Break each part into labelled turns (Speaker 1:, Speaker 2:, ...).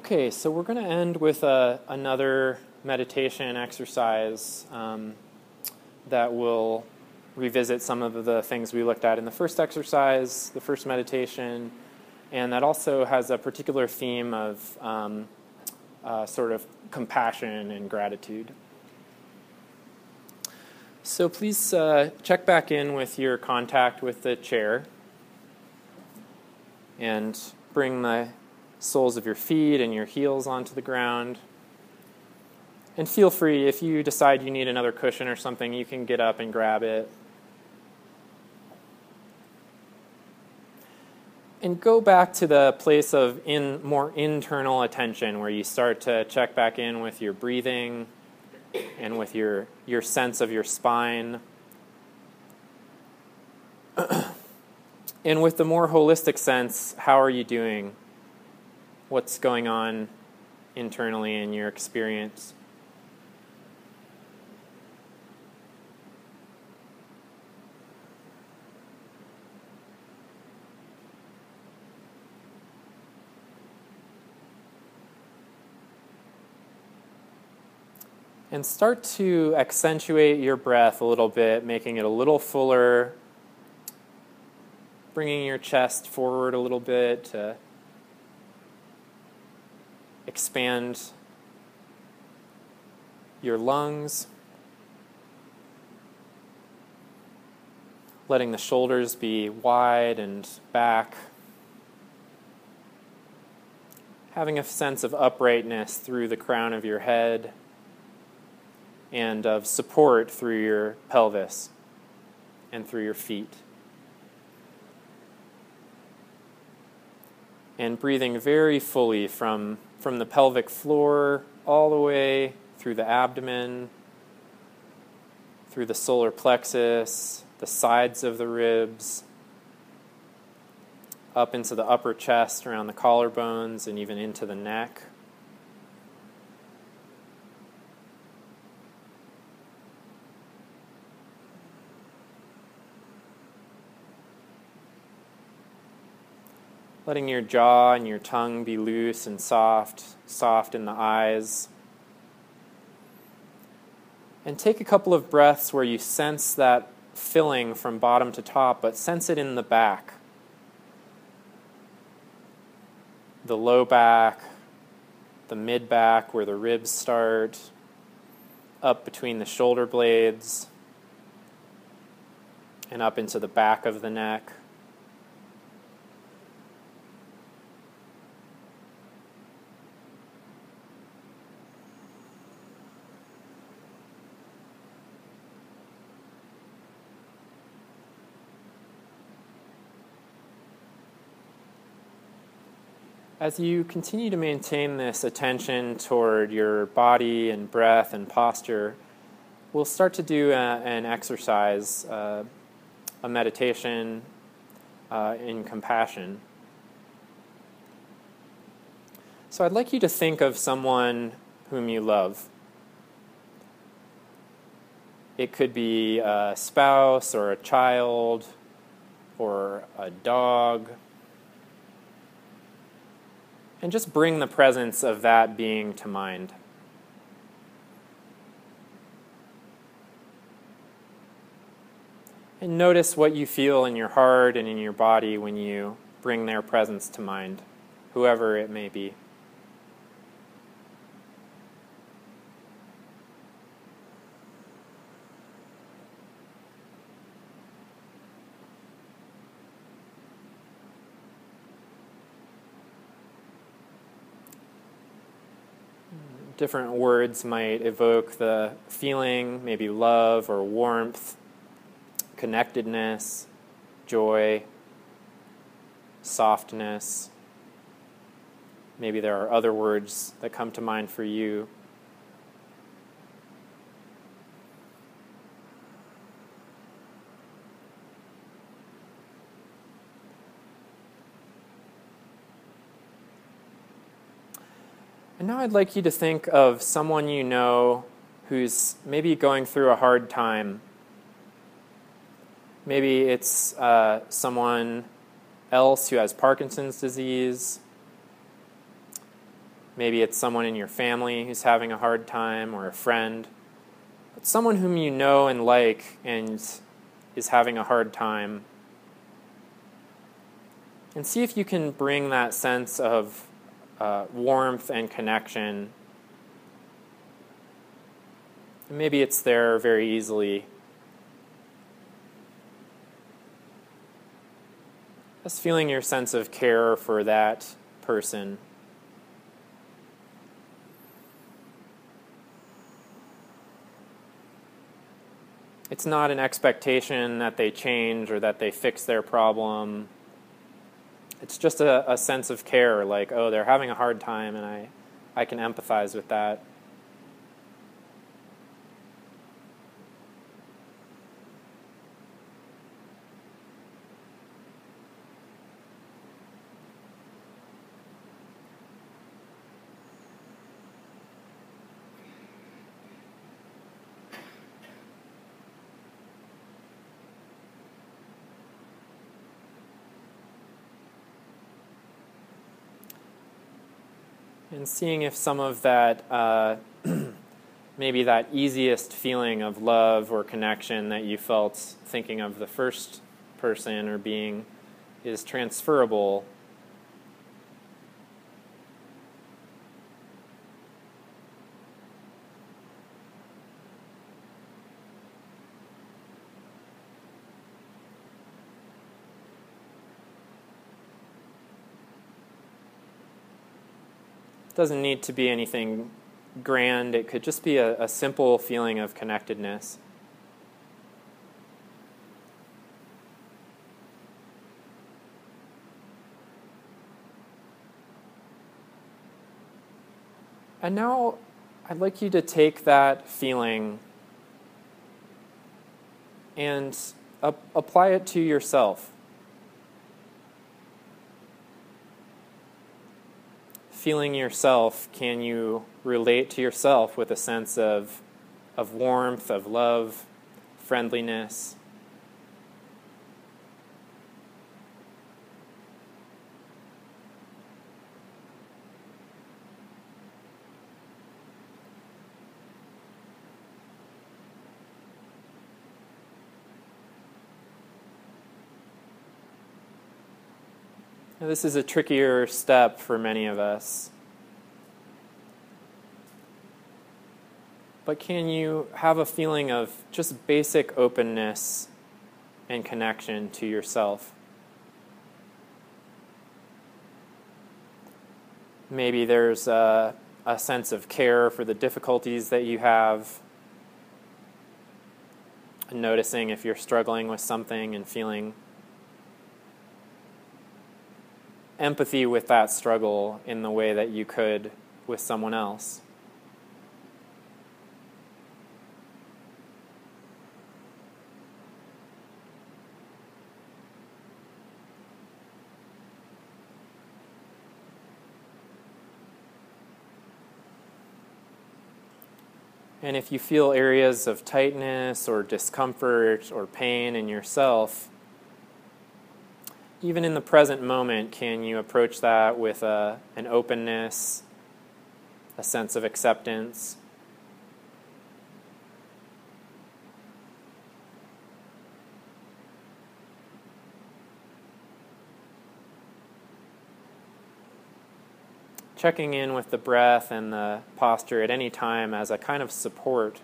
Speaker 1: Okay, so we're going to end with a, another meditation exercise um, that will revisit some of the things we looked at in the first exercise, the first meditation, and that also has a particular theme of um, uh, sort of compassion and gratitude. So please uh, check back in with your contact with the chair and bring the soles of your feet and your heels onto the ground. And feel free, if you decide you need another cushion or something, you can get up and grab it. And go back to the place of in, more internal attention where you start to check back in with your breathing and with your, your sense of your spine. and with the more holistic sense, how are you doing? What's going on internally in your experience? And start to accentuate your breath a little bit, making it a little fuller, bringing your chest forward a little bit expand your lungs. Letting the shoulders be wide and back. Having a sense of uprightness through the crown of your head and of support through your pelvis and through your feet. And breathing very fully from, from the pelvic floor all the way through the abdomen, through the solar plexus, the sides of the ribs, up into the upper chest, around the collarbones, and even into the neck. Letting your jaw and your tongue be loose and soft, soft in the eyes. And take a couple of breaths where you sense that filling from bottom to top, but sense it in the back. The low back, the mid back where the ribs start, up between the shoulder blades, and up into the back of the neck. As you continue to maintain this attention toward your body and breath and posture, we'll start to do a, an exercise, uh, a meditation uh, in compassion. So I'd like you to think of someone whom you love. It could be a spouse or a child or a dog and just bring the presence of that being to mind. And notice what you feel in your heart and in your body when you bring their presence to mind, whoever it may be. Different words might evoke the feeling, maybe love or warmth, connectedness, joy, softness. Maybe there are other words that come to mind for you. Now I'd like you to think of someone you know who's maybe going through a hard time. Maybe it's uh, someone else who has Parkinson's disease. Maybe it's someone in your family who's having a hard time or a friend. But someone whom you know and like and is having a hard time. And see if you can bring that sense of uh, warmth and connection. Maybe it's there very easily. Just feeling your sense of care for that person. It's not an expectation that they change or that they fix their problem. It's just a, a sense of care, like, oh, they're having a hard time, and I, I can empathize with that. And seeing if some of that, uh, maybe that easiest feeling of love or connection that you felt thinking of the first person or being is transferable doesn't need to be anything grand, it could just be a, a simple feeling of connectedness. And now I'd like you to take that feeling and ap- apply it to yourself. Feeling yourself, can you relate to yourself with a sense of, of warmth, of love, friendliness? Now, this is a trickier step for many of us. But can you have a feeling of just basic openness and connection to yourself? Maybe there's a, a sense of care for the difficulties that you have, noticing if you're struggling with something and feeling empathy with that struggle in the way that you could with someone else. And if you feel areas of tightness or discomfort or pain in yourself, even in the present moment, can you approach that with a, an openness, a sense of acceptance? Checking in with the breath and the posture at any time as a kind of support.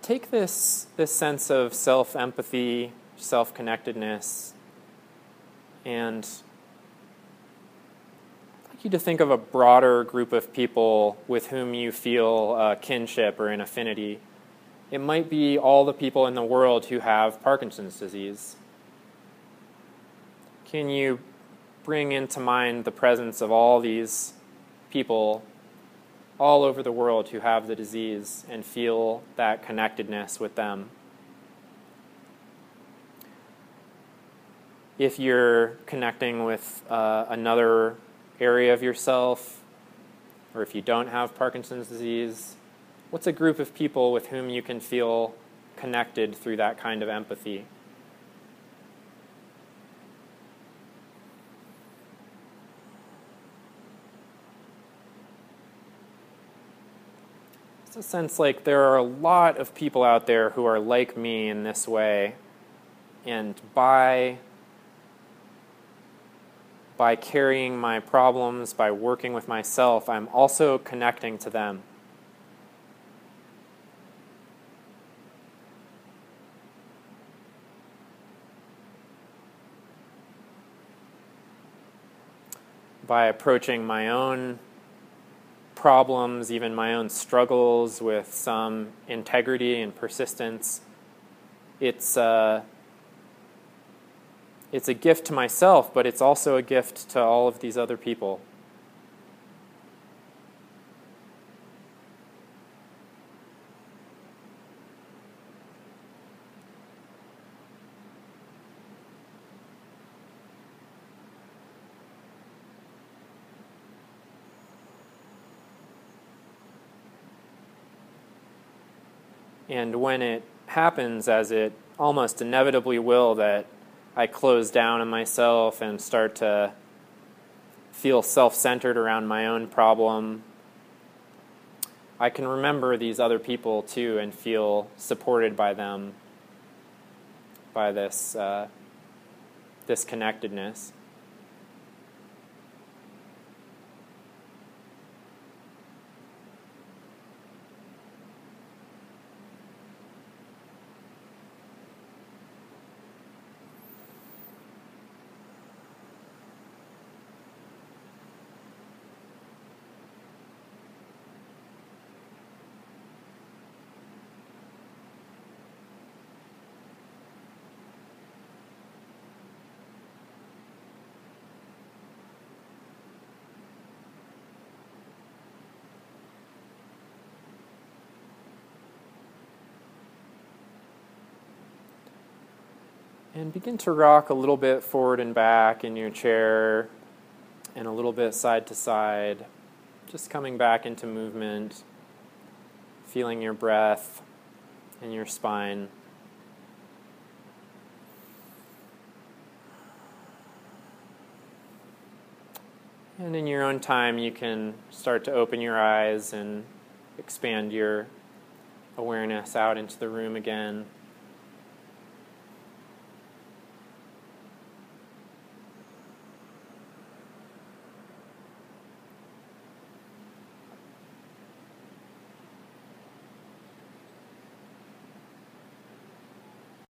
Speaker 1: Take this, this sense of self empathy, self connectedness, and I'd like you to think of a broader group of people with whom you feel uh, kinship or an affinity. It might be all the people in the world who have Parkinson's disease. Can you bring into mind the presence of all these people all over the world who have the disease and feel that connectedness with them. if you're connecting with uh, another area of yourself, or if you don't have Parkinson's disease, what's a group of people with whom you can feel connected through that kind of empathy? A sense like there are a lot of people out there who are like me in this way, and by by carrying my problems, by working with myself, I'm also connecting to them. By approaching my own problems, even my own struggles, with some integrity and persistence, it's. Uh, it's a gift to myself, but it's also a gift to all of these other people. And when it happens, as it almost inevitably will, that I close down on myself and start to feel self centered around my own problem, I can remember these other people too and feel supported by them, by this, uh, this And begin to rock a little bit forward and back in your chair and a little bit side to side. Just coming back into movement, feeling your breath and your spine. And in your own time, you can start to open your eyes and expand your awareness out into the room again.